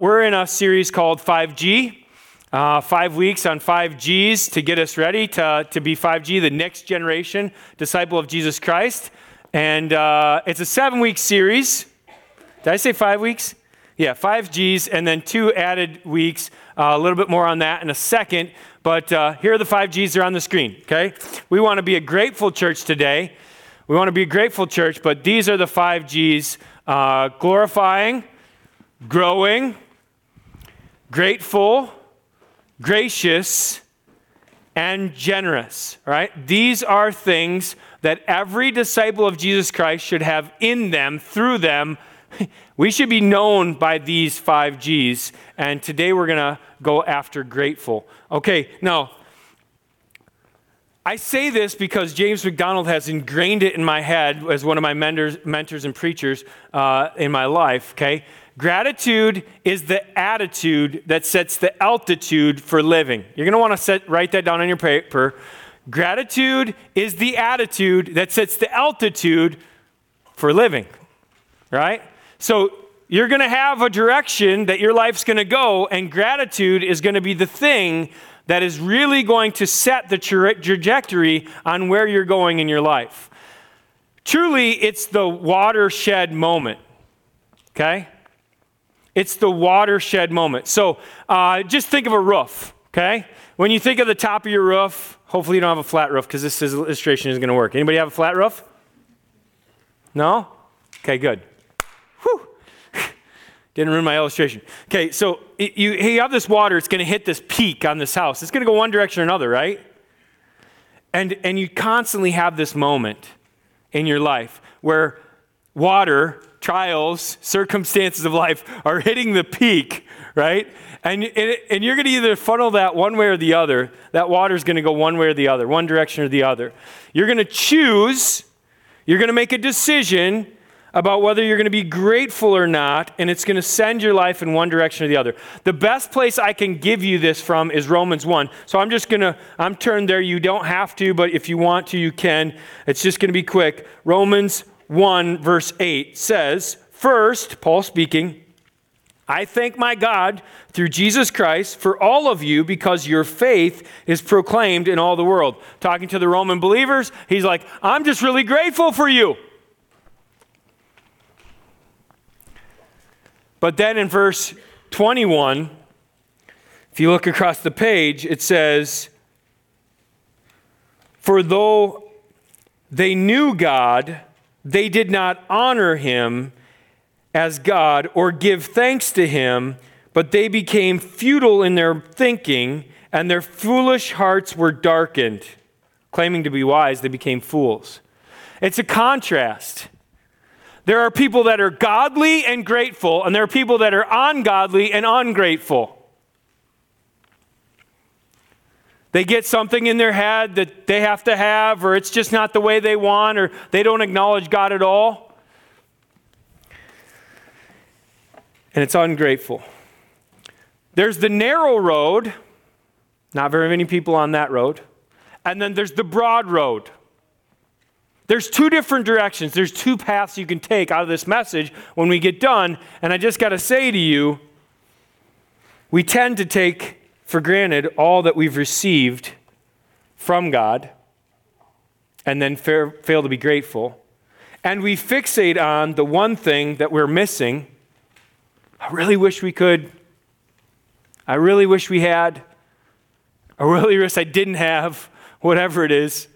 We're in a series called 5G. Uh, five weeks on 5Gs to get us ready to, to be 5G, the next generation disciple of Jesus Christ. And uh, it's a seven week series. Did I say five weeks? Yeah, five Gs, and then two added weeks. Uh, a little bit more on that in a second. But uh, here are the five Gs, they're on the screen, okay? We want to be a grateful church today. We want to be a grateful church, but these are the five Gs uh, glorifying, growing, grateful, gracious, and generous, right? These are things that every disciple of Jesus Christ should have in them, through them. We should be known by these five G's. And today we're going to go after grateful. Okay, now, I say this because James MacDonald has ingrained it in my head as one of my mentors, mentors and preachers uh, in my life, okay? Gratitude is the attitude that sets the altitude for living. You're going to want to set, write that down on your paper. Gratitude is the attitude that sets the altitude for living, right? So you're going to have a direction that your life's going to go, and gratitude is going to be the thing that is really going to set the tra- trajectory on where you're going in your life. Truly, it's the watershed moment, okay? It's the watershed moment. So uh, just think of a roof, okay? When you think of the top of your roof, hopefully you don't have a flat roof because this illustration isn't going to work. Anybody have a flat roof? No? Okay, good. Whew. Didn't ruin my illustration. Okay, so you, you have this water, it's going to hit this peak on this house. It's going to go one direction or another, right? And, and you constantly have this moment in your life where water trials, circumstances of life are hitting the peak, right? And, and you're going to either funnel that one way or the other. That water's going to go one way or the other, one direction or the other. You're going to choose, you're going to make a decision about whether you're going to be grateful or not, and it's going to send your life in one direction or the other. The best place I can give you this from is Romans 1. So I'm just going to, I'm turned there. You don't have to, but if you want to, you can. It's just going to be quick. Romans 1, verse 8 says, First, Paul speaking, I thank my God through Jesus Christ for all of you because your faith is proclaimed in all the world. Talking to the Roman believers, he's like, I'm just really grateful for you. But then in verse 21, if you look across the page, it says, For though they knew God, they did not honor him as God or give thanks to him, but they became futile in their thinking, and their foolish hearts were darkened. Claiming to be wise, they became fools. It's a contrast. There are people that are godly and grateful, and there are people that are ungodly and ungrateful. They get something in their head that they have to have, or it's just not the way they want, or they don't acknowledge God at all. And it's ungrateful. There's the narrow road, not very many people on that road. And then there's the broad road. There's two different directions. There's two paths you can take out of this message when we get done. And I just got to say to you, we tend to take for granted all that we've received from God and then fail, to be grateful. And we fixate on the one thing that we're missing. I really wish we could. I really wish we had. I really wish I didn't have, whatever it is.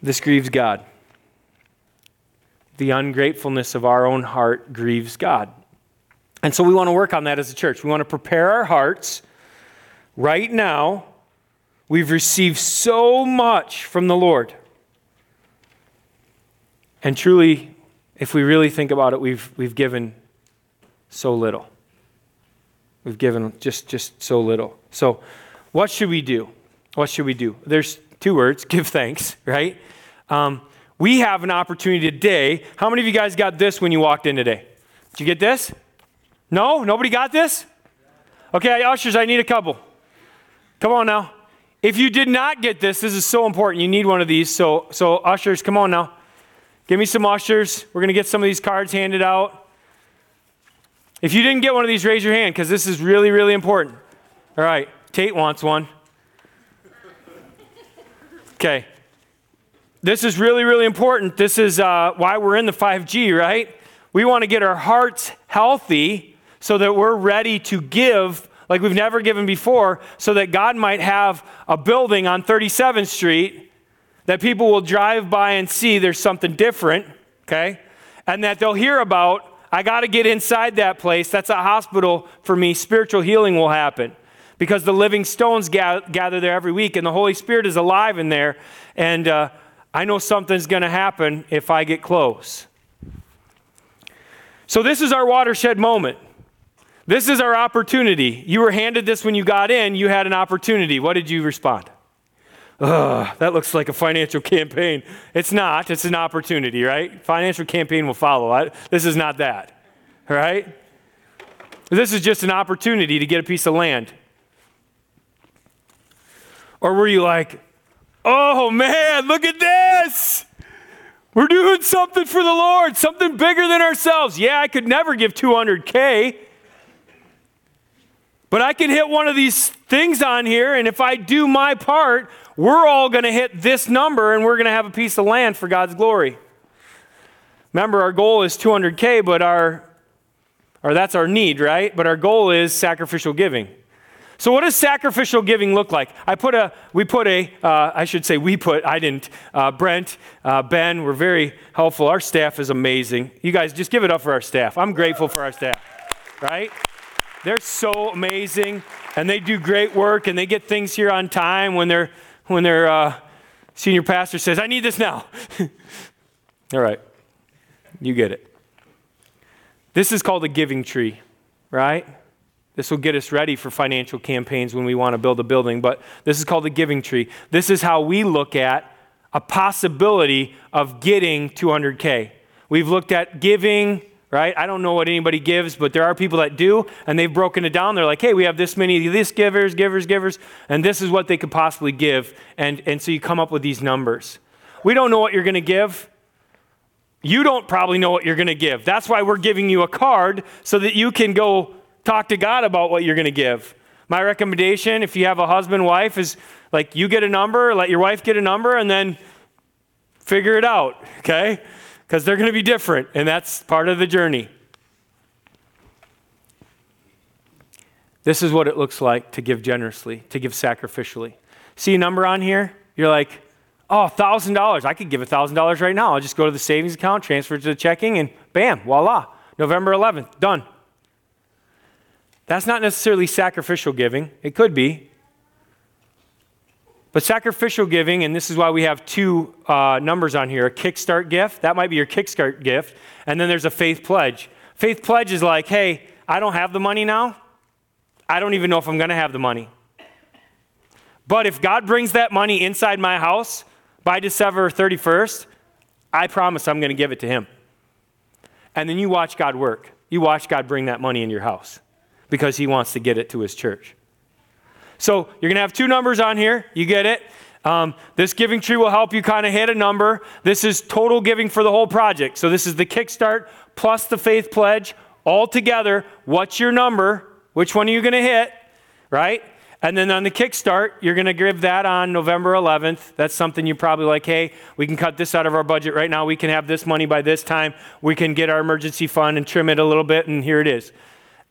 This grieves God. The ungratefulness of our own heart grieves God. And so we want to work on that as a church. We want to prepare our hearts right now. We've received so much from the Lord. And truly, if we really think about it, we've, we've given so little. We've given just, just so little. So, what should we do? What should we do? There's two words give thanks, right? Um, we have an opportunity today. How many of you guys got this when you walked in today? Did you get this? No? Nobody got this? Okay, ushers, I need a couple. Come on now. If you did not get this, this is so important. You need one of these. So, so ushers, come on now. Give me some ushers. We're going to get some of these cards handed out. If you didn't get one of these, raise your hand because this is really, really important. All right, Tate wants one. Okay. This is really, really important. This is uh, why we're in the 5G, right? We want to get our hearts healthy so that we're ready to give like we've never given before, so that God might have a building on 37th Street that people will drive by and see there's something different, okay? And that they'll hear about, I got to get inside that place. That's a hospital for me. Spiritual healing will happen because the living stones gather there every week and the Holy Spirit is alive in there. And uh, I know something's going to happen if I get close. So, this is our watershed moment. This is our opportunity. You were handed this when you got in, you had an opportunity. What did you respond? Ugh, that looks like a financial campaign. It's not, it's an opportunity, right? Financial campaign will follow. I, this is not that, right? This is just an opportunity to get a piece of land. Or were you like, oh man, look at this? We're doing something for the Lord, something bigger than ourselves. Yeah, I could never give 200K. But I can hit one of these things on here, and if I do my part, we're all going to hit this number and we're going to have a piece of land for God's glory. Remember, our goal is 200K, but our, or that's our need, right? But our goal is sacrificial giving. So, what does sacrificial giving look like? I put a, we put a, uh, I should say we put, I didn't. Uh, Brent, uh, Ben were very helpful. Our staff is amazing. You guys just give it up for our staff. I'm grateful for our staff, right? They're so amazing, and they do great work, and they get things here on time when their when their uh, senior pastor says, "I need this now." All right, you get it. This is called a giving tree, right? This will get us ready for financial campaigns when we want to build a building, but this is called a giving tree. This is how we look at a possibility of getting 200K. We've looked at giving right? I don't know what anybody gives, but there are people that do, and they've broken it down. They're like, hey, we have this many of this givers, givers, givers, and this is what they could possibly give. And, and so you come up with these numbers. We don't know what you're going to give. You don't probably know what you're going to give. That's why we're giving you a card so that you can go talk to God about what you're going to give. My recommendation, if you have a husband, wife, is like you get a number, let your wife get a number, and then figure it out, okay? Because they're going to be different, and that's part of the journey. This is what it looks like to give generously, to give sacrificially. See a number on here? You're like, oh, $1,000. I could give $1,000 right now. I'll just go to the savings account, transfer to the checking, and bam, voila. November 11th, done. That's not necessarily sacrificial giving. It could be. But sacrificial giving, and this is why we have two uh, numbers on here a kickstart gift, that might be your kickstart gift, and then there's a faith pledge. Faith pledge is like, hey, I don't have the money now. I don't even know if I'm going to have the money. But if God brings that money inside my house by December 31st, I promise I'm going to give it to Him. And then you watch God work. You watch God bring that money in your house because He wants to get it to His church. So you're going to have two numbers on here. You get it? Um, this giving tree will help you kind of hit a number. This is total giving for the whole project. So this is the kickstart plus the faith pledge all together. What's your number? Which one are you going to hit? Right? And then on the kickstart, you're going to give that on November 11th. That's something you probably like, hey, we can cut this out of our budget right now. We can have this money by this time. We can get our emergency fund and trim it a little bit, and here it is.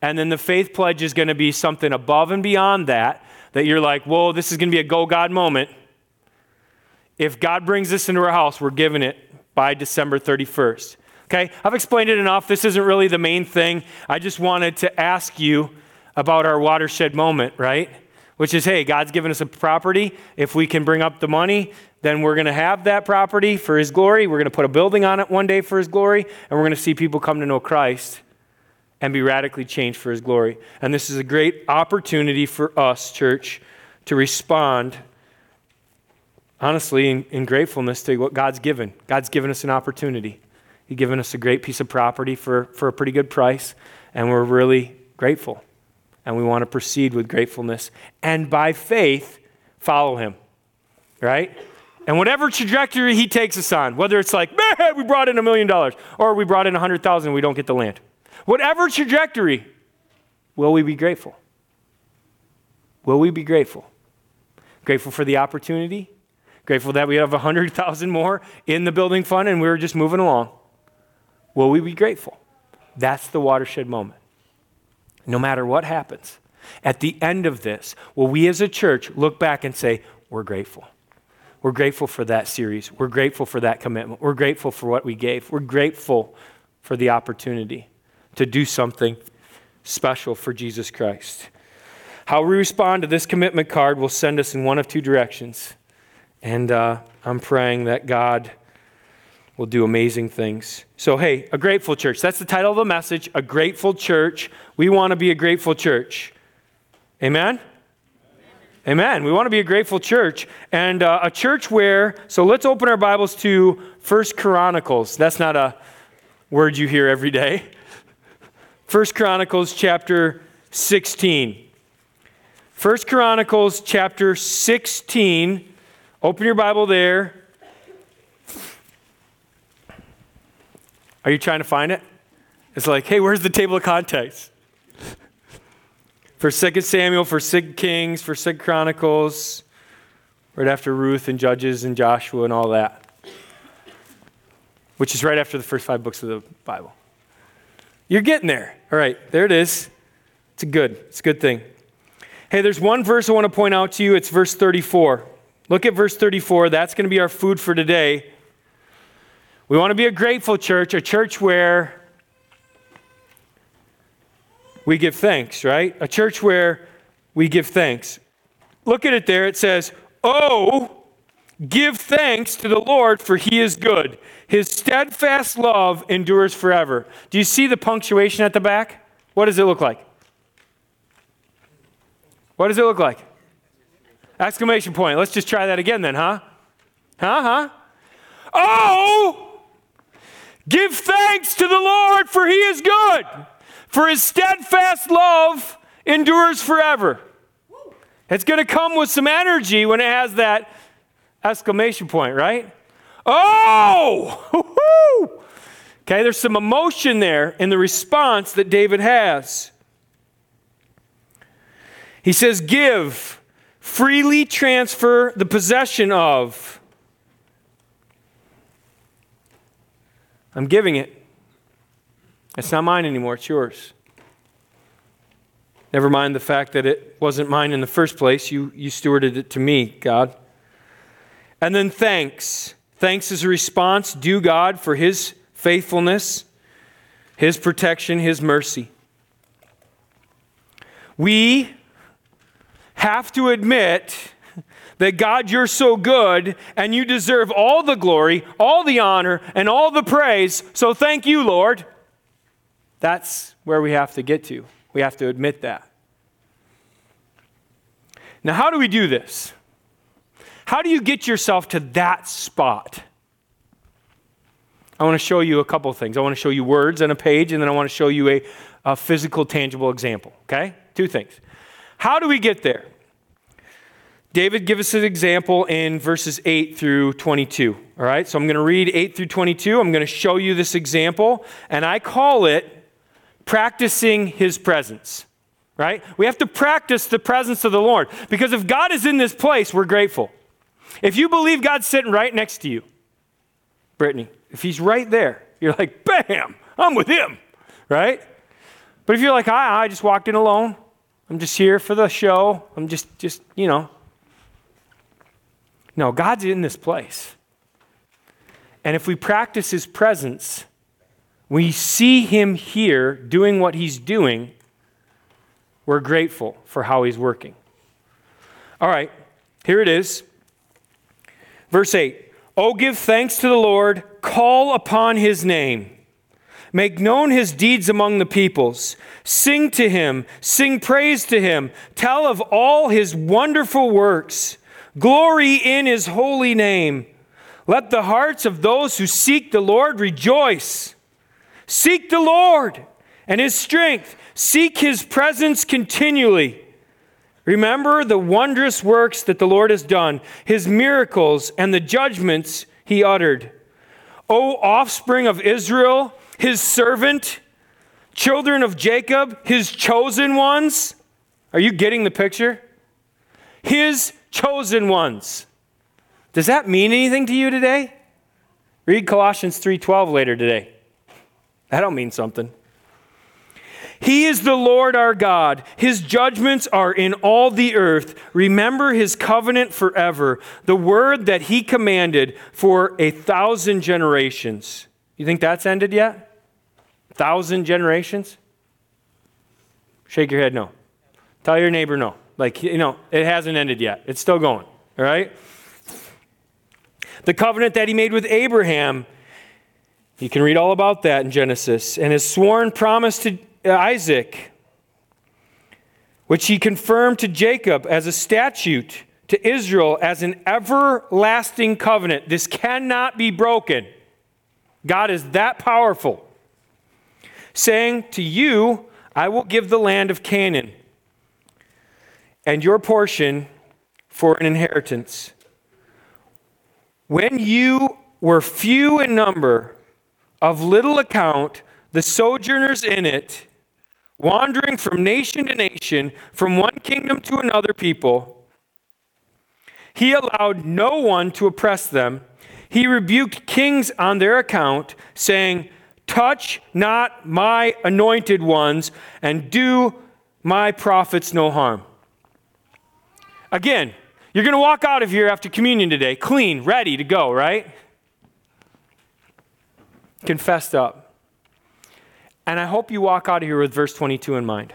And then the faith pledge is going to be something above and beyond that that you're like, whoa, this is going to be a go God moment. If God brings this into our house, we're giving it by December 31st. Okay? I've explained it enough. This isn't really the main thing. I just wanted to ask you about our watershed moment, right? Which is, hey, God's given us a property. If we can bring up the money, then we're going to have that property for His glory. We're going to put a building on it one day for His glory, and we're going to see people come to know Christ and be radically changed for his glory. And this is a great opportunity for us, church, to respond honestly in, in, gratefulness to what God's given. God's given us an opportunity. He's given us a great piece of property for, for a pretty good price, and we're really grateful. And we want to proceed with gratefulness and by faith follow him, right? And whatever trajectory he takes us on, whether it's like, man, we brought in a million dollars, or we brought in a hundred thousand we don't get the land whatever trajectory, will we be grateful? Will we be grateful? Grateful for the opportunity? Grateful that we have 100,000 more in the building fund and we're just moving along. Will we be grateful? That's the watershed moment. No matter what happens, at the end of this, will we as a church look back and say, We're grateful? We're grateful for that series. We're grateful for that commitment. We're grateful for what we gave. We're grateful for the opportunity to do something special for Jesus Christ. How we respond to this commitment card will send us in one of two directions. And uh, I'm praying that God will do amazing things. So, hey, a grateful church. That's the title of the message, a grateful church. We want to be a grateful church. Amen? Amen. We want to be a grateful church and uh, a church where, so let's open our Bibles to First Chronicles. That's not a word you hear every day. First Chronicles chapter 16. First Chronicles chapter 16. Open your Bible there. Are you trying to find it? It's like, hey, where's the table of contents? For 2 Samuel, for 2 Kings, for 2 Chronicles, right after Ruth and Judges and Joshua and all that, which is right after the first five books of the Bible. You're getting there. All right, there it is. It's a good, it's a good thing. Hey, there's one verse I want to point out to you. It's verse 34. Look at verse 34. That's going to be our food for today. We want to be a grateful church, a church where we give thanks, right? A church where we give thanks. Look at it there. It says, Oh, give thanks to the Lord, for he is good. His steadfast love endures forever. Do you see the punctuation at the back? What does it look like? What does it look like? Exclamation point. Let's just try that again then, huh? Huh, huh? Oh, give thanks to the Lord, for he is good, for his steadfast love endures forever. It's going to come with some energy when it has that exclamation point, right? Oh! Okay, there's some emotion there in the response that David has. He says, Give freely transfer the possession of. I'm giving it. It's not mine anymore, it's yours. Never mind the fact that it wasn't mine in the first place. You, you stewarded it to me, God. And then thanks. Thanks is a response due God for his faithfulness, his protection, his mercy. We have to admit that God, you're so good and you deserve all the glory, all the honor, and all the praise. So thank you, Lord. That's where we have to get to. We have to admit that. Now, how do we do this? How do you get yourself to that spot? I want to show you a couple things. I want to show you words on a page, and then I want to show you a, a physical, tangible example. Okay? Two things. How do we get there? David gives us an example in verses 8 through 22. All right, so I'm going to read 8 through 22. I'm going to show you this example, and I call it practicing his presence. Right? We have to practice the presence of the Lord because if God is in this place, we're grateful. If you believe God's sitting right next to you, Brittany, if he's right there, you're like, bam, I'm with him, right? But if you're like, I, I just walked in alone, I'm just here for the show. I'm just, just, you know. No, God's in this place. And if we practice his presence, we see him here doing what he's doing, we're grateful for how he's working. All right, here it is. Verse 8 Oh, give thanks to the Lord, call upon his name. Make known his deeds among the peoples. Sing to him, sing praise to him. Tell of all his wonderful works. Glory in his holy name. Let the hearts of those who seek the Lord rejoice. Seek the Lord and his strength. Seek his presence continually. Remember the wondrous works that the Lord has done, his miracles and the judgments he uttered. O offspring of Israel, his servant, children of Jacob, his chosen ones. Are you getting the picture? His chosen ones. Does that mean anything to you today? Read Colossians 3:12 later today. That'll mean something. He is the Lord our God. His judgments are in all the earth. Remember his covenant forever, the word that he commanded for a thousand generations. You think that's ended yet? Thousand generations? Shake your head no. Tell your neighbor no. Like, you know, it hasn't ended yet. It's still going, all right? The covenant that he made with Abraham, you can read all about that in Genesis, and his sworn promise to Uh, Isaac, which he confirmed to Jacob as a statute, to Israel as an everlasting covenant. This cannot be broken. God is that powerful. Saying, To you, I will give the land of Canaan and your portion for an inheritance. When you were few in number, of little account, the sojourners in it, wandering from nation to nation, from one kingdom to another people, he allowed no one to oppress them. He rebuked kings on their account, saying, Touch not my anointed ones, and do my prophets no harm. Again, you're going to walk out of here after communion today, clean, ready to go, right? Confessed up. And I hope you walk out of here with verse 22 in mind.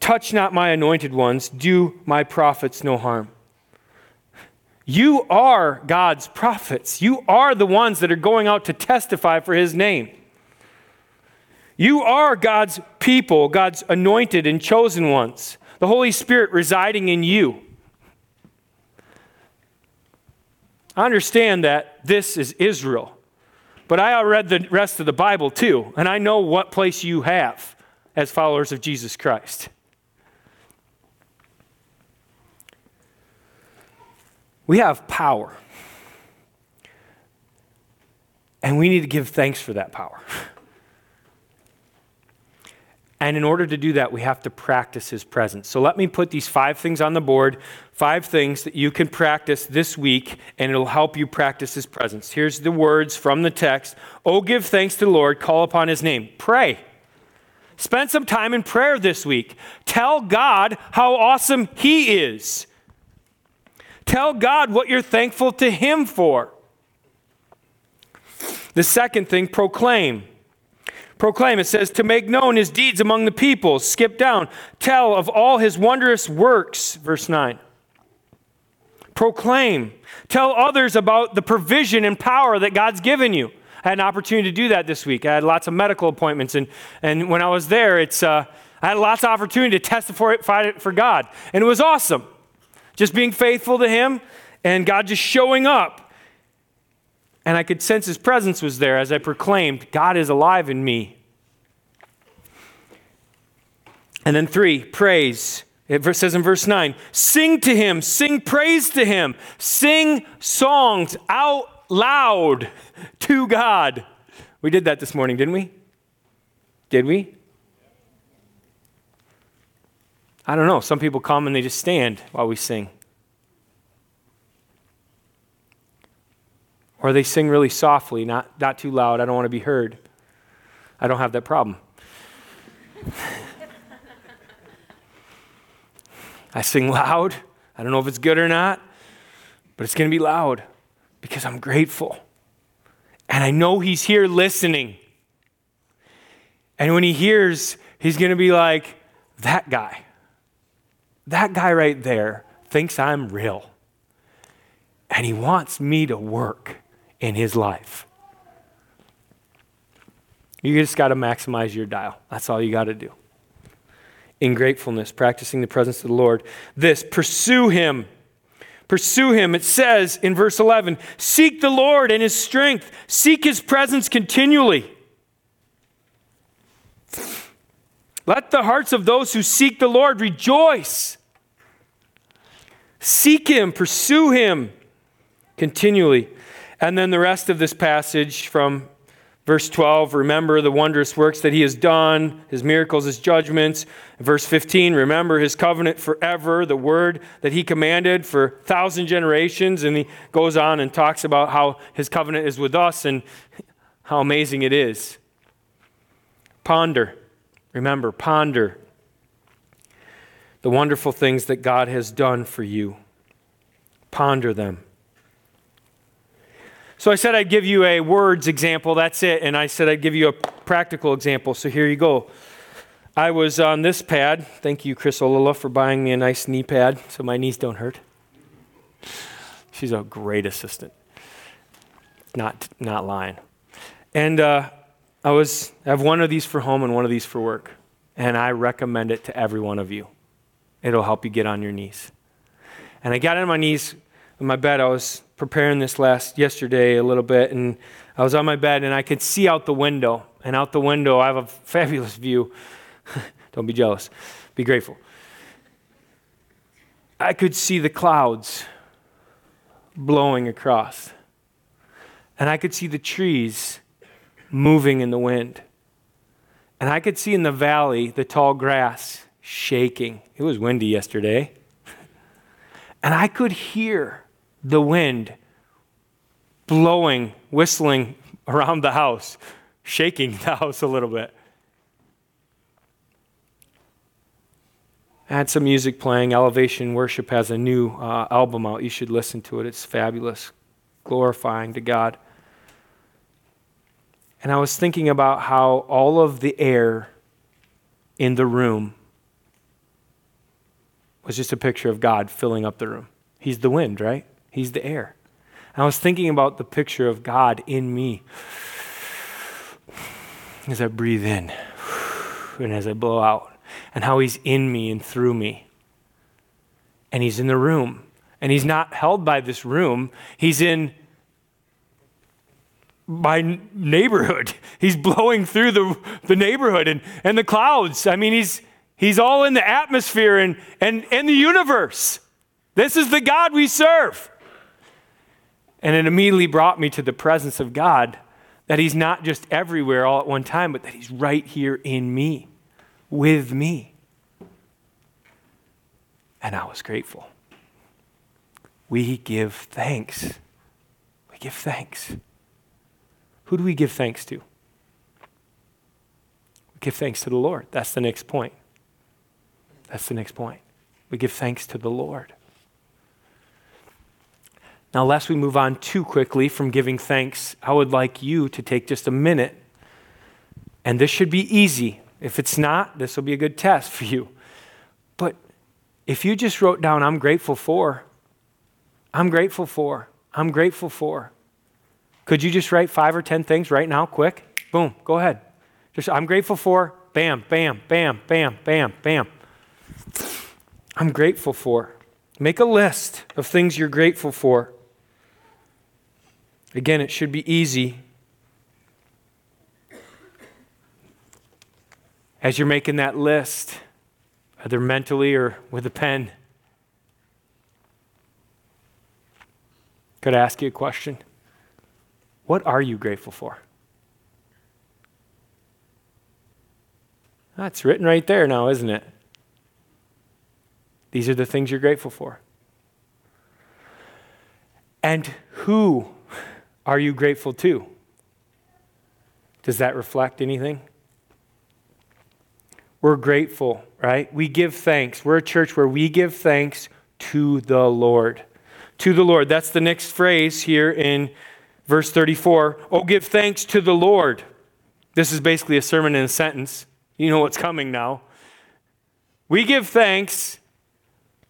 Touch not my anointed ones, do my prophets no harm. You are God's prophets. You are the ones that are going out to testify for his name. You are God's people, God's anointed and chosen ones, the Holy Spirit residing in you. I understand that this is Israel, but I read the rest of the Bible too, and I know what place you have as followers of Jesus Christ. We have power. And we need to give thanks for that power. And in order to do that, we have to practice his presence. So let me put these five things on the board, five things that you can practice this week, and it'll help you practice his presence. Here's the words from the text Oh, give thanks to the Lord, call upon his name. Pray. Spend some time in prayer this week. Tell God how awesome he is. Tell God what you're thankful to him for. The second thing, proclaim. Proclaim, it says, to make known his deeds among the people. Skip down. Tell of all his wondrous works, verse 9. Proclaim. Tell others about the provision and power that God's given you. I had an opportunity to do that this week. I had lots of medical appointments, and, and when I was there, it's, uh, I had lots of opportunity to testify for God. And it was awesome. Just being faithful to Him and God just showing up and I could sense his presence was there as I proclaimed, God is alive in me. And then three, praise. It says in verse 9, sing to him, sing praise to him, sing songs out loud to God. We did that this morning, didn't we? Did we? I don't know. Some people come and they just stand while we sing. Or they sing really softly, not, not too loud. I don't want to be heard. I don't have that problem. I sing loud. I don't know if it's good or not, but it's going to be loud because I'm grateful. And I know He's here listening. And when He hears, He's going to be like, that guy, that guy right there thinks I'm real. And He wants me to work in his life. You just got to maximize your dial. That's all you got to do. In gratefulness, practicing the presence of the Lord. This, pursue him. Pursue him. It says in verse 11 Seek the Lord and his strength, seek his presence continually. Let the hearts of those who seek the Lord rejoice. Seek him, pursue him continually. And then the rest of this passage from verse 12 remember the wondrous works that he has done, his miracles, his judgments. Verse 15 remember his covenant forever, the word that he commanded for thousand generations. And he goes on and talks about how his covenant is with us and how amazing it is. Ponder. Remember, ponder the wonderful things that God has done for you. Ponder them. So I said I'd give you a words example, that's it. And I said I'd give you a practical example. So here you go. I was on this pad. Thank you, Chris Olala, for buying me a nice knee pad so my knees don't hurt. She's a great assistant. Not, not lying. And uh, I was I have one of these for home and one of these for work. And I recommend it to every one of you. It'll help you get on your knees. And I got on my knees in my bed. I was preparing this last yesterday a little bit, and I was on my bed and I could see out the window. And out the window, I have a fabulous view. Don't be jealous. Be grateful. I could see the clouds blowing across. And I could see the trees moving in the wind. And I could see in the valley the tall grass shaking. It was windy yesterday. And I could hear the wind blowing, whistling around the house, shaking the house a little bit. I had some music playing. Elevation Worship has a new uh, album out. You should listen to it. It's fabulous, glorifying to God. And I was thinking about how all of the air in the room was just a picture of God filling up the room. He's the wind, right? He's the air. And I was thinking about the picture of God in me as I breathe in and as I blow out, and how He's in me and through me. And He's in the room. And He's not held by this room, He's in my neighborhood. He's blowing through the, the neighborhood and, and the clouds. I mean, he's, he's all in the atmosphere and, and, and the universe. This is the God we serve. And it immediately brought me to the presence of God that He's not just everywhere all at one time, but that He's right here in me, with me. And I was grateful. We give thanks. We give thanks. Who do we give thanks to? We give thanks to the Lord. That's the next point. That's the next point. We give thanks to the Lord. Now, lest we move on too quickly from giving thanks, I would like you to take just a minute, and this should be easy. If it's not, this will be a good test for you. But if you just wrote down, I'm grateful for, I'm grateful for, I'm grateful for, could you just write five or 10 things right now, quick? Boom, go ahead. Just, I'm grateful for, bam, bam, bam, bam, bam, bam. I'm grateful for. Make a list of things you're grateful for. Again, it should be easy. As you're making that list, either mentally or with a pen, could I ask you a question? What are you grateful for? That's written right there now, isn't it? These are the things you're grateful for. And who are you grateful to? Does that reflect anything? We're grateful, right? We give thanks. We're a church where we give thanks to the Lord. To the Lord. That's the next phrase here in Verse 34 Oh, give thanks to the Lord. This is basically a sermon in a sentence. You know what's coming now. We give thanks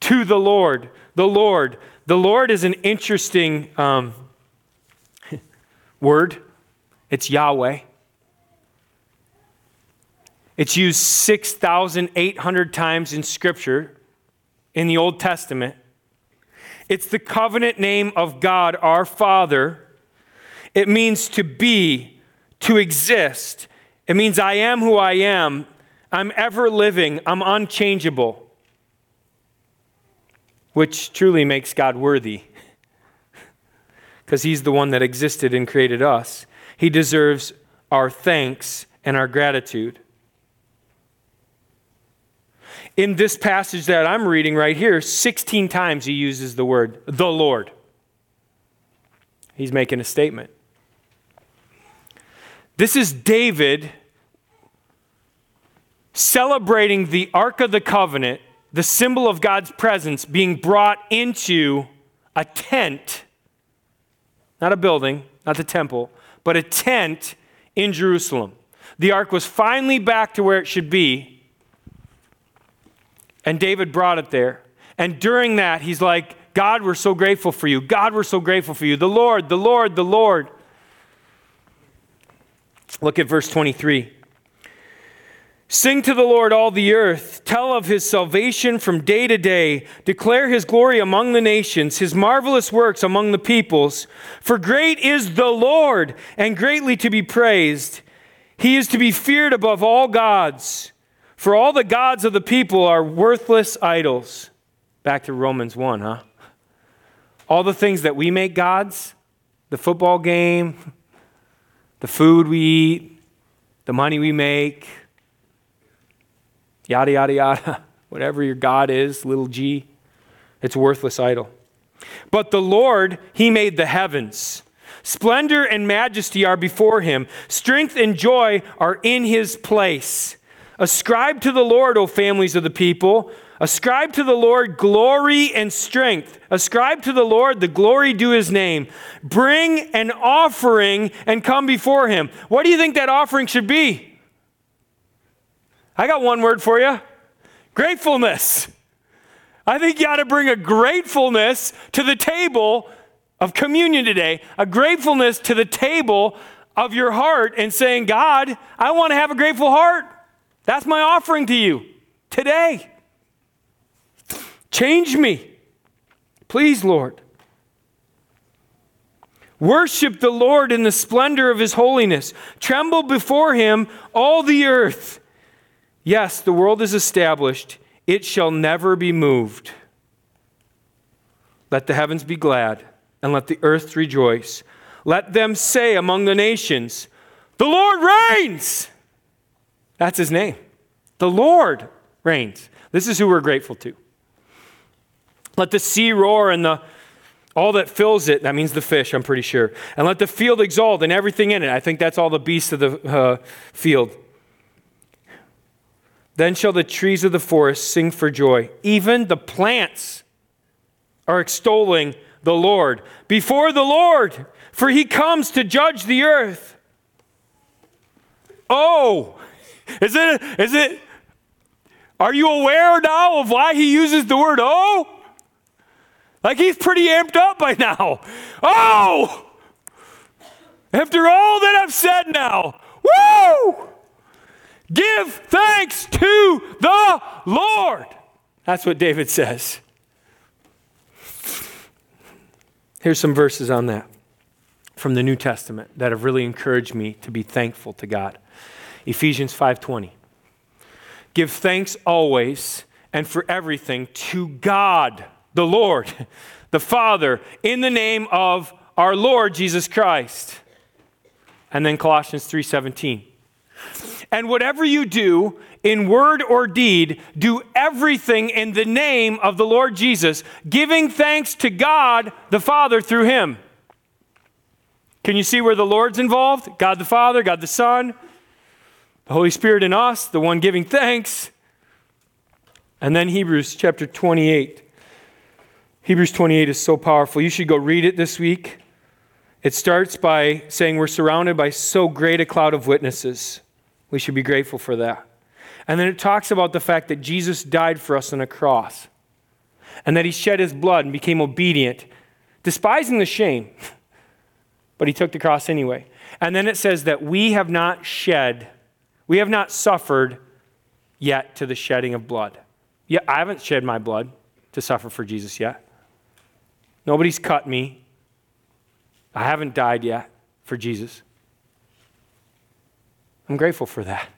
to the Lord. The Lord. The Lord is an interesting um, word, it's Yahweh. It's used 6,800 times in Scripture in the Old Testament. It's the covenant name of God, our Father it means to be, to exist. It means I am who I am. I'm ever living. I'm unchangeable, which truly makes God worthy. Because He's the one that existed and created us. He deserves our thanks and our gratitude. In this passage that I'm reading right here, 16 times he uses the word the Lord. He's making a statement. This is David celebrating the Ark of the Covenant, the symbol of God's presence, being brought into a tent, not a building, not the temple, but a tent in Jerusalem. The ark was finally back to where it should be, and David brought it there. And during that, he's like, God, we're so grateful for you. God, we're so grateful for you. The Lord, the Lord, the Lord. Look at verse 23. Sing to the Lord, all the earth. Tell of his salvation from day to day. Declare his glory among the nations, his marvelous works among the peoples. For great is the Lord, and greatly to be praised. He is to be feared above all gods. For all the gods of the people are worthless idols. Back to Romans 1, huh? All the things that we make gods the football game, the food we eat, the money we make, yada, yada, yada, whatever your God is, little g, it's worthless idol. But the Lord, He made the heavens. Splendor and majesty are before Him, strength and joy are in His place. Ascribe to the Lord, O families of the people. Ascribe to the Lord glory and strength. Ascribe to the Lord the glory due his name. Bring an offering and come before him. What do you think that offering should be? I got one word for you gratefulness. I think you ought to bring a gratefulness to the table of communion today, a gratefulness to the table of your heart, and saying, God, I want to have a grateful heart. That's my offering to you today. Change me. Please, Lord. Worship the Lord in the splendor of his holiness. Tremble before him, all the earth. Yes, the world is established, it shall never be moved. Let the heavens be glad, and let the earth rejoice. Let them say among the nations, The Lord reigns. That's his name. The Lord reigns. This is who we're grateful to. Let the sea roar and the all that fills it, that means the fish, I'm pretty sure. And let the field exalt and everything in it. I think that's all the beasts of the uh, field. Then shall the trees of the forest sing for joy. Even the plants are extolling the Lord. Before the Lord, for he comes to judge the earth. Oh, is it, is it, are you aware now of why he uses the word oh? Like he's pretty amped up by now. Oh! After all that I've said now, woo! Give thanks to the Lord. That's what David says. Here's some verses on that from the New Testament that have really encouraged me to be thankful to God. Ephesians 5:20. Give thanks always and for everything to God, the Lord, the Father, in the name of our Lord Jesus Christ. And then Colossians 3:17. And whatever you do, in word or deed, do everything in the name of the Lord Jesus, giving thanks to God the Father through him. Can you see where the Lord's involved? God the Father, God the Son, the Holy Spirit in us, the one giving thanks. And then Hebrews chapter 28. Hebrews 28 is so powerful. You should go read it this week. It starts by saying we're surrounded by so great a cloud of witnesses. We should be grateful for that. And then it talks about the fact that Jesus died for us on a cross and that he shed his blood and became obedient, despising the shame, but he took the cross anyway. And then it says that we have not shed, we have not suffered yet to the shedding of blood. Yeah, I haven't shed my blood to suffer for Jesus yet. Nobody's cut me. I haven't died yet for Jesus. I'm grateful for that.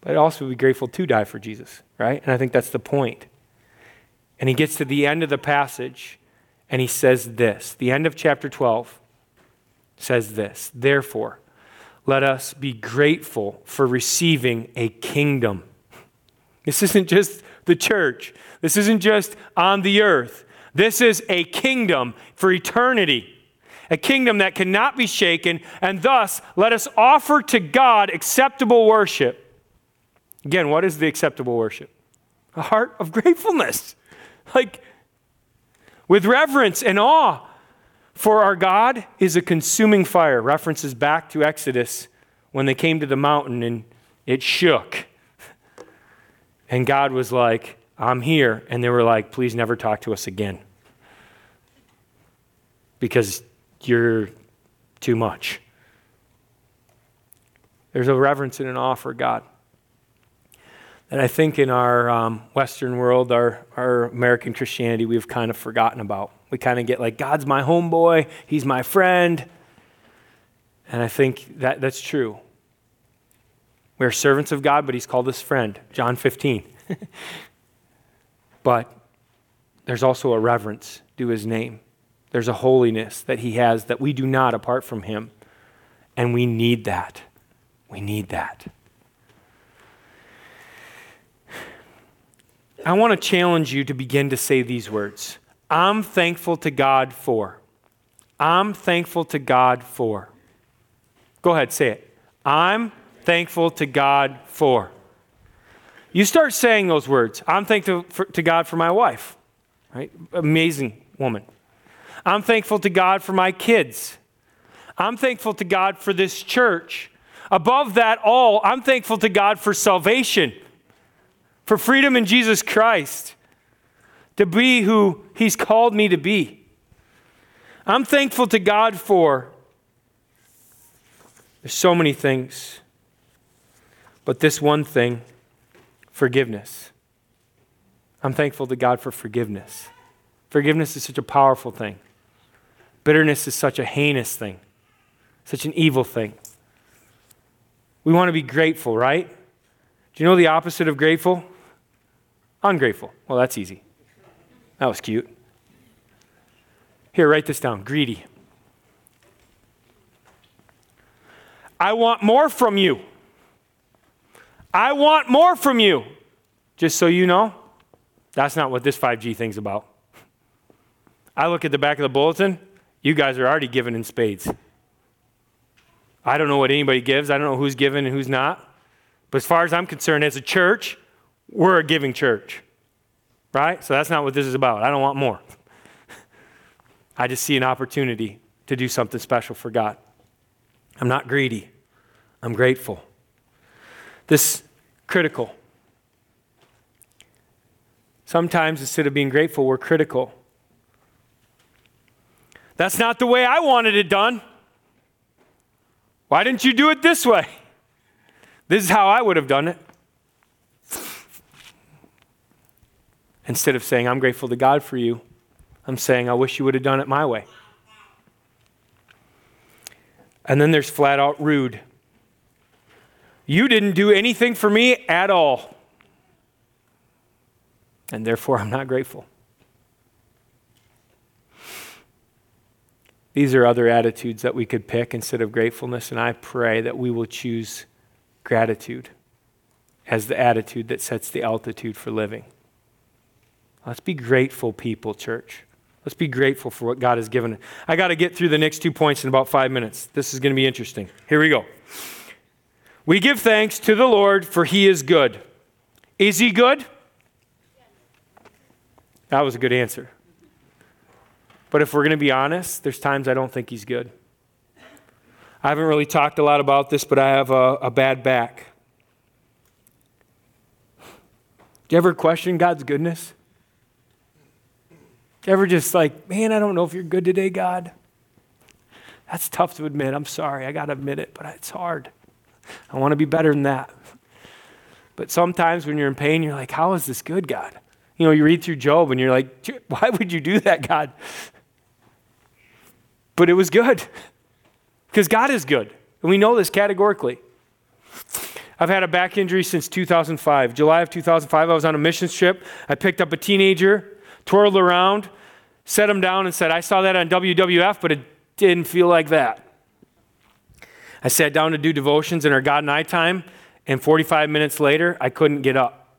But I'd also be grateful to die for Jesus, right? And I think that's the point. And he gets to the end of the passage And he says this the end of chapter 12 says this Therefore, let us be grateful for receiving a kingdom. This isn't just the church, this isn't just on the earth. This is a kingdom for eternity, a kingdom that cannot be shaken, and thus let us offer to God acceptable worship. Again, what is the acceptable worship? A heart of gratefulness. Like, with reverence and awe. For our God is a consuming fire. References back to Exodus when they came to the mountain and it shook. And God was like, I'm here. And they were like, please never talk to us again. Because you're too much. There's a reverence and an awe for God And I think in our um, Western world, our, our American Christianity, we've kind of forgotten about. We kind of get like, God's my homeboy, He's my friend. And I think that, that's true. We're servants of God, but He's called us friend, John 15. but there's also a reverence to His name. There's a holiness that He has that we do not apart from Him. And we need that. We need that. I want to challenge you to begin to say these words I'm thankful to God for. I'm thankful to God for. Go ahead, say it. I'm thankful to God for. You start saying those words. I'm thankful for, to God for my wife, right? Amazing woman. I'm thankful to God for my kids. I'm thankful to God for this church. Above that all, I'm thankful to God for salvation for freedom in Jesus Christ, to be who He's called me to be. I'm thankful to God for. There's so many things, but this one thing forgiveness. I'm thankful to God for forgiveness. Forgiveness is such a powerful thing. Bitterness is such a heinous thing, such an evil thing. We want to be grateful, right? Do you know the opposite of grateful? Ungrateful. Well, that's easy. That was cute. Here, write this down greedy. I want more from you. I want more from you. Just so you know, that's not what this 5G thing's about. I look at the back of the bulletin, you guys are already giving in spades. I don't know what anybody gives, I don't know who's giving and who's not. But as far as I'm concerned, as a church, we're a giving church, right? So that's not what this is about. I don't want more. I just see an opportunity to do something special for God. I'm not greedy, I'm grateful. This critical. Sometimes instead of being grateful, we're critical. That's not the way I wanted it done. Why didn't you do it this way? This is how I would have done it. Instead of saying, I'm grateful to God for you, I'm saying, I wish you would have done it my way. And then there's flat out rude. You didn't do anything for me at all. And therefore, I'm not grateful. These are other attitudes that we could pick instead of gratefulness, and I pray that we will choose gratitude as the attitude that sets the altitude for living. Let's be grateful people, church. Let's be grateful for what God has given. I got to get through the next two points in about five minutes. This is going to be interesting. Here we go. We give thanks to the Lord, for he is good. Is he good? That was a good answer. But if we're going to be honest, there's times I don't think he's good. I haven't really talked a lot about this, but I have a, a bad back. Do you ever question God's goodness? Do you ever just like, man, I don't know if you're good today, God? That's tough to admit. I'm sorry. I got to admit it, but it's hard. I want to be better than that. But sometimes when you're in pain, you're like, how is this good, God? You know, you read through Job and you're like, why would you do that, God? But it was good because God is good. And we know this categorically. I've had a back injury since 2005. July of 2005, I was on a mission trip. I picked up a teenager twirled around, set him down and said, I saw that on WWF, but it didn't feel like that. I sat down to do devotions in our God and I time, and 45 minutes later, I couldn't get up.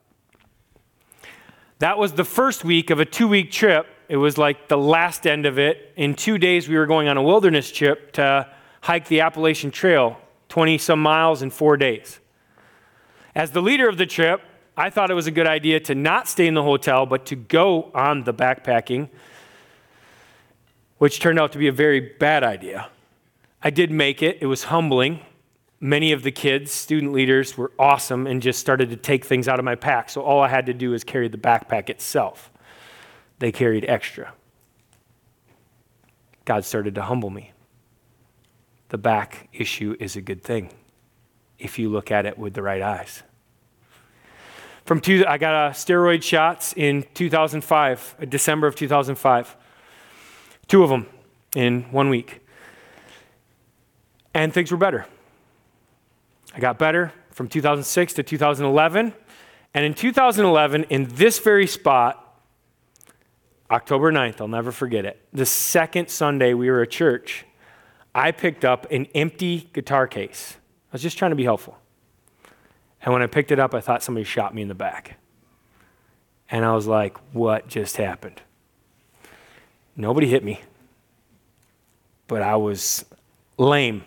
That was the first week of a two week trip. It was like the last end of it. In two days, we were going on a wilderness trip to hike the Appalachian Trail, 20 some miles in four days. As the leader of the trip, I thought it was a good idea to not stay in the hotel, but to go on the backpacking, which turned out to be a very bad idea. I did make it, it was humbling. Many of the kids, student leaders, were awesome and just started to take things out of my pack. So all I had to do was carry the backpack itself. They carried extra. God started to humble me. The back issue is a good thing if you look at it with the right eyes. From two, I got a steroid shots in 2005, uh, December of 2005. Two of them in one week and things were better. I got better from 2006 to 2011. And in 2011, in this very spot, October 9th, I'll never forget it, the second Sunday we were at church, I picked up an empty guitar case. I was just trying to be helpful. And when I picked it up, I thought somebody shot me in the back. And I was like, what just happened? Nobody hit me, but I was lame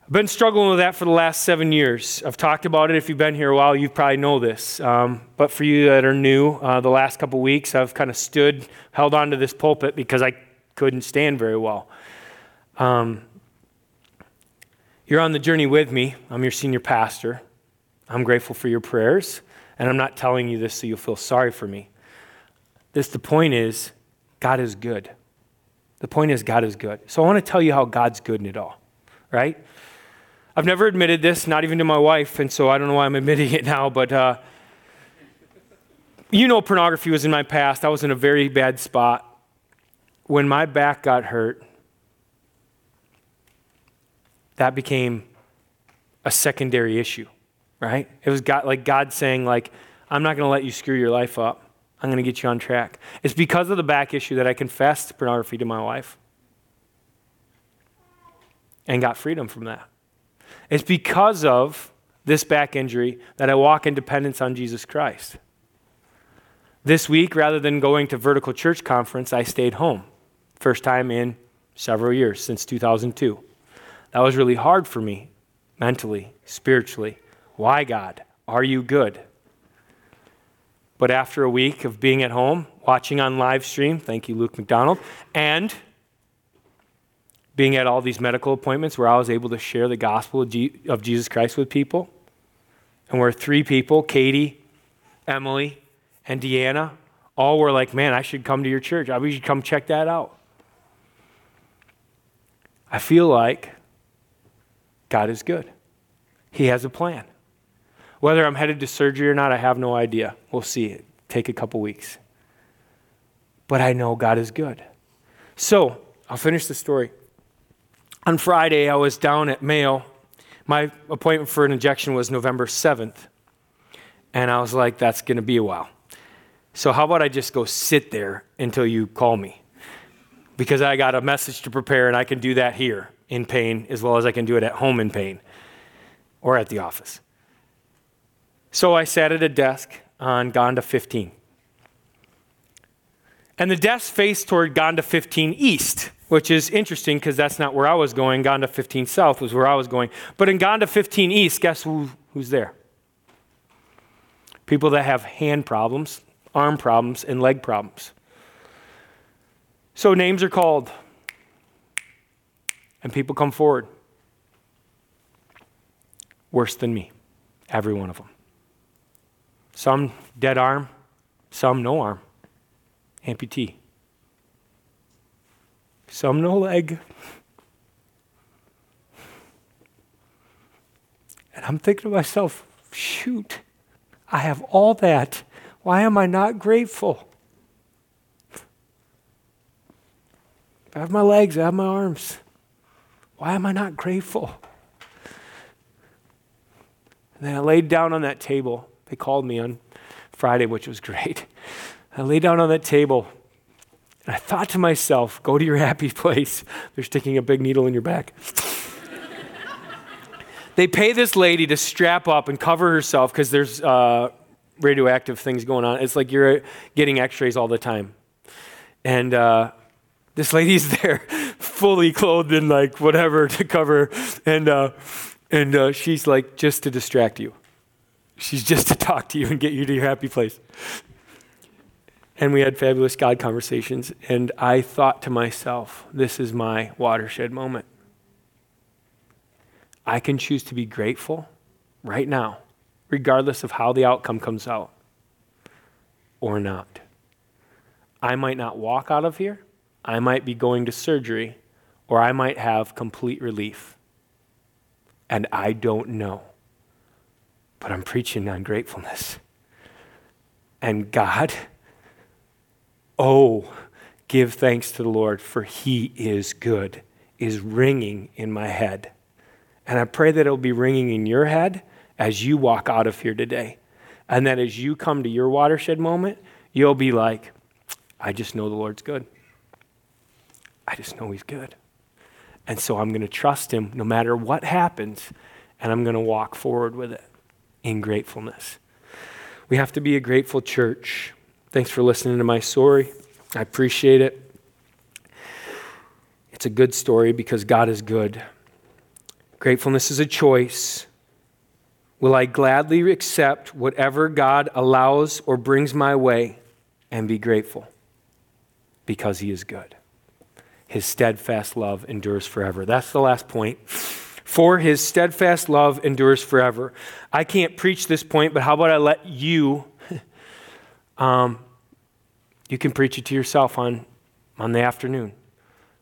I've been struggling with that for the last seven years. I've talked about it. If you've been here a while, you probably know this. Um, but for you that are new, uh, the last couple weeks, I've kind of stood, held on to this pulpit because I couldn't stand very well. Um, you're on the journey with me. I'm your senior pastor. I'm grateful for your prayers. And I'm not telling you this so you'll feel sorry for me. This, the point is, God is good. The point is, God is good. So I want to tell you how God's good in it all, right? I've never admitted this, not even to my wife, and so I don't know why I'm admitting it now, but uh, you know, pornography was in my past. I was in a very bad spot. When my back got hurt, that became a secondary issue, right? It was God, like God saying, like, I'm not going to let you screw your life up. I'm going to get you on track. It's because of the back issue that I confessed pornography to my wife and got freedom from that. It's because of this back injury that I walk in dependence on Jesus Christ. This week, rather than going to Vertical Church Conference, I stayed home. First time in several years, since 2002. That was really hard for me, mentally, spiritually. Why, God? Are you good? But after a week of being at home, watching on live stream, thank you, Luke MacDonald, and being at all these medical appointments where I was able to share the gospel of, Jesus Christ with people. And where three people, Katie, Emily, and Deanna, all were like, man, I should come to your church. I should come check that out. I feel like God is good. He has a plan. Whether I'm headed to surgery or not, I have no idea. We'll see. It take a couple weeks. But I know God is good. So, I'll finish the story on Friday, I was down at Mayo. My appointment for an injection was November 7th. And I was like, that's going to be a while. So, how about I just go sit there until you call me? Because I got a message to prepare, and I can do that here in pain as well as I can do it at home in pain or at the office. So, I sat at a desk on Gonda 15. And the desk faced toward Gonda 15 East which is interesting because that's not where I was going. Gonda 15 South was where I was going. But in Gonda 15 East, guess who, who's there? People that have hand problems, arm problems, and leg problems. So names are called, and people come forward. Worse than me, every one of them. Some dead arm, some no arm, amputee some no leg. And I'm thinking to myself, shoot, I have all that. Why am I not grateful? I have my legs, I have my arms. Why am I not grateful? And then I laid down on that table. They called me on Friday, which was great. I laid down on that table and I thought to myself, go to your happy place. They're sticking a big needle in your back. they pay this lady to strap up and cover herself because there's uh, radioactive things going on. It's like you're getting x rays all the time. And uh, this lady's there, fully clothed in like whatever to cover. And, uh, and uh, she's like, just to distract you. She's just to talk to you and get you to your happy place. And we had fabulous God conversations. And I thought to myself, this is my watershed moment. I can choose to be grateful right now, regardless of how the outcome comes out or not. I might not walk out of here, I might be going to surgery, or I might have complete relief. And I don't know. But I'm preaching on gratefulness. And God, oh, give thanks to the Lord, for he is good, is ringing in my head. And I pray that it'll be ringing in your head as you walk out of here today. And that as you come to your watershed moment, you'll be like, I just know the Lord's good. I just know He's good. And so I'm going to trust Him no matter what happens, and I'm going to walk forward with it in gratefulness. We have to be a grateful church. Thanks for listening to my story. I appreciate it. It's a good story because God is good. Gratefulness is a choice. Will I gladly accept whatever God allows or brings my way and be grateful because He is good? His steadfast love endures forever. That's the last point for his steadfast love endures forever. I can't preach this point, but how about I let you, um, you can preach it to yourself on, on the afternoon.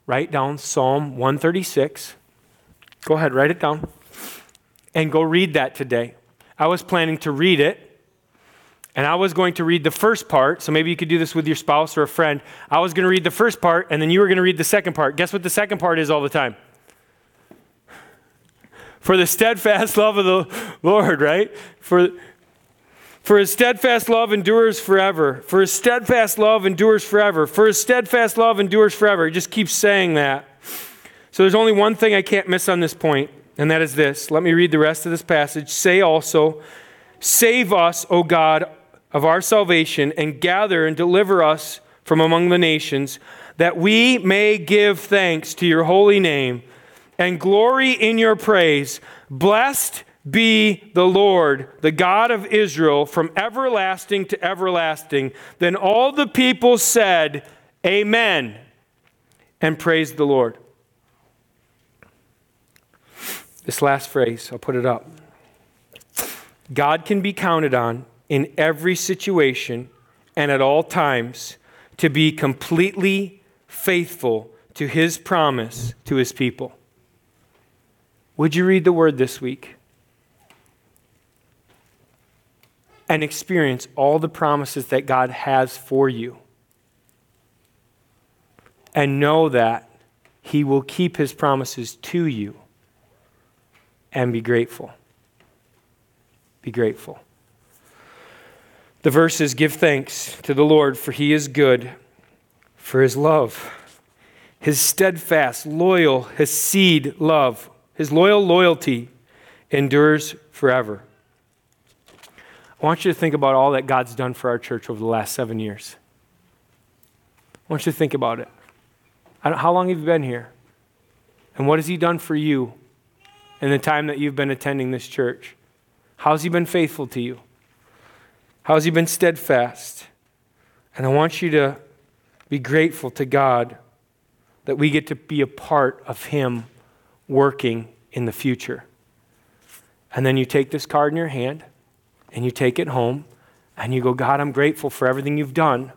Write down Psalm 136. Go ahead, write it down. And go read that today. I was planning to read it, and I was going to read the first part. So maybe you could do this with your spouse or a friend. I was going to read the first part, and then you were going to read the second part. Guess what the second part is all the time? for the steadfast love of the Lord, right? For, for his steadfast love endures forever. For his steadfast love endures forever. For his steadfast love endures forever. He just keeps saying that. So there's only one thing I can't miss on this point, and that is this. Let me read the rest of this passage. Say also, Save us, O God, of our salvation, and gather and deliver us from among the nations, that we may give thanks to your holy name and glory in your praise. Blessed be the Lord, the God of Israel, from everlasting to everlasting. Then all the people said, Amen, and praised the Lord. This last phrase, I'll put it up. God can be counted on in every situation and at all times to be completely faithful to his promise to his people. Would you read the word this week? And experience all the promises that God has for you. And know that He will keep His promises to you. And be grateful. Be grateful. The verses give thanks to the Lord, for He is good, for His love, His steadfast, loyal, His hesed love his loyal loyalty endures forever. I want you to think about all that God's done for our church over the last seven years. I want you to think about it. How long have you been here? And what has He done for you in the time that you've been attending this church? How has He been faithful to you? How has He been steadfast? And I want you to be grateful to God that we get to be a part of Him working in the future. And then you take this card in your hand and you take it home and you go, God, I'm grateful for everything you've done.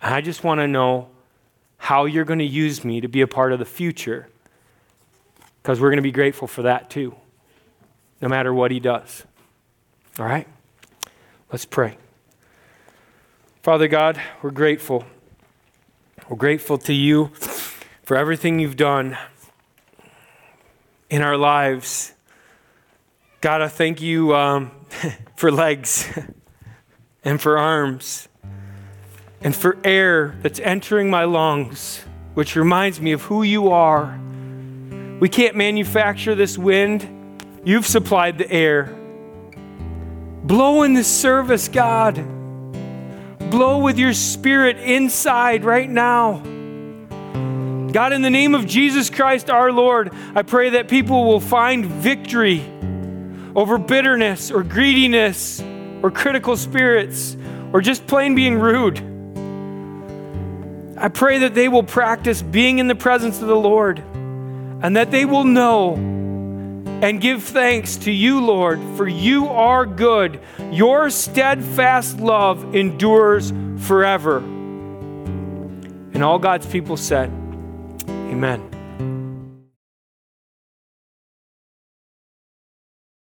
And I just want to know how you're going to use me to be a part of the future because we're going to be grateful for that too, no matter what he does. All right? Let's pray. Father God, we're grateful. We're grateful to you for everything you've done in our lives. God, I thank you um, for legs and for arms and for air that's entering my lungs, which reminds me of who you are. We can't manufacture this wind. You've supplied the air. Blow in this service, God. Blow with your spirit inside right now. God, in the name of Jesus Christ our Lord, I pray that people will find victory over bitterness or greediness or critical spirits or just plain being rude. I pray that they will practice being in the presence of the Lord and that they will know and give thanks to you, Lord, for you are good. Your steadfast love endures forever. And all God's people said, Amen.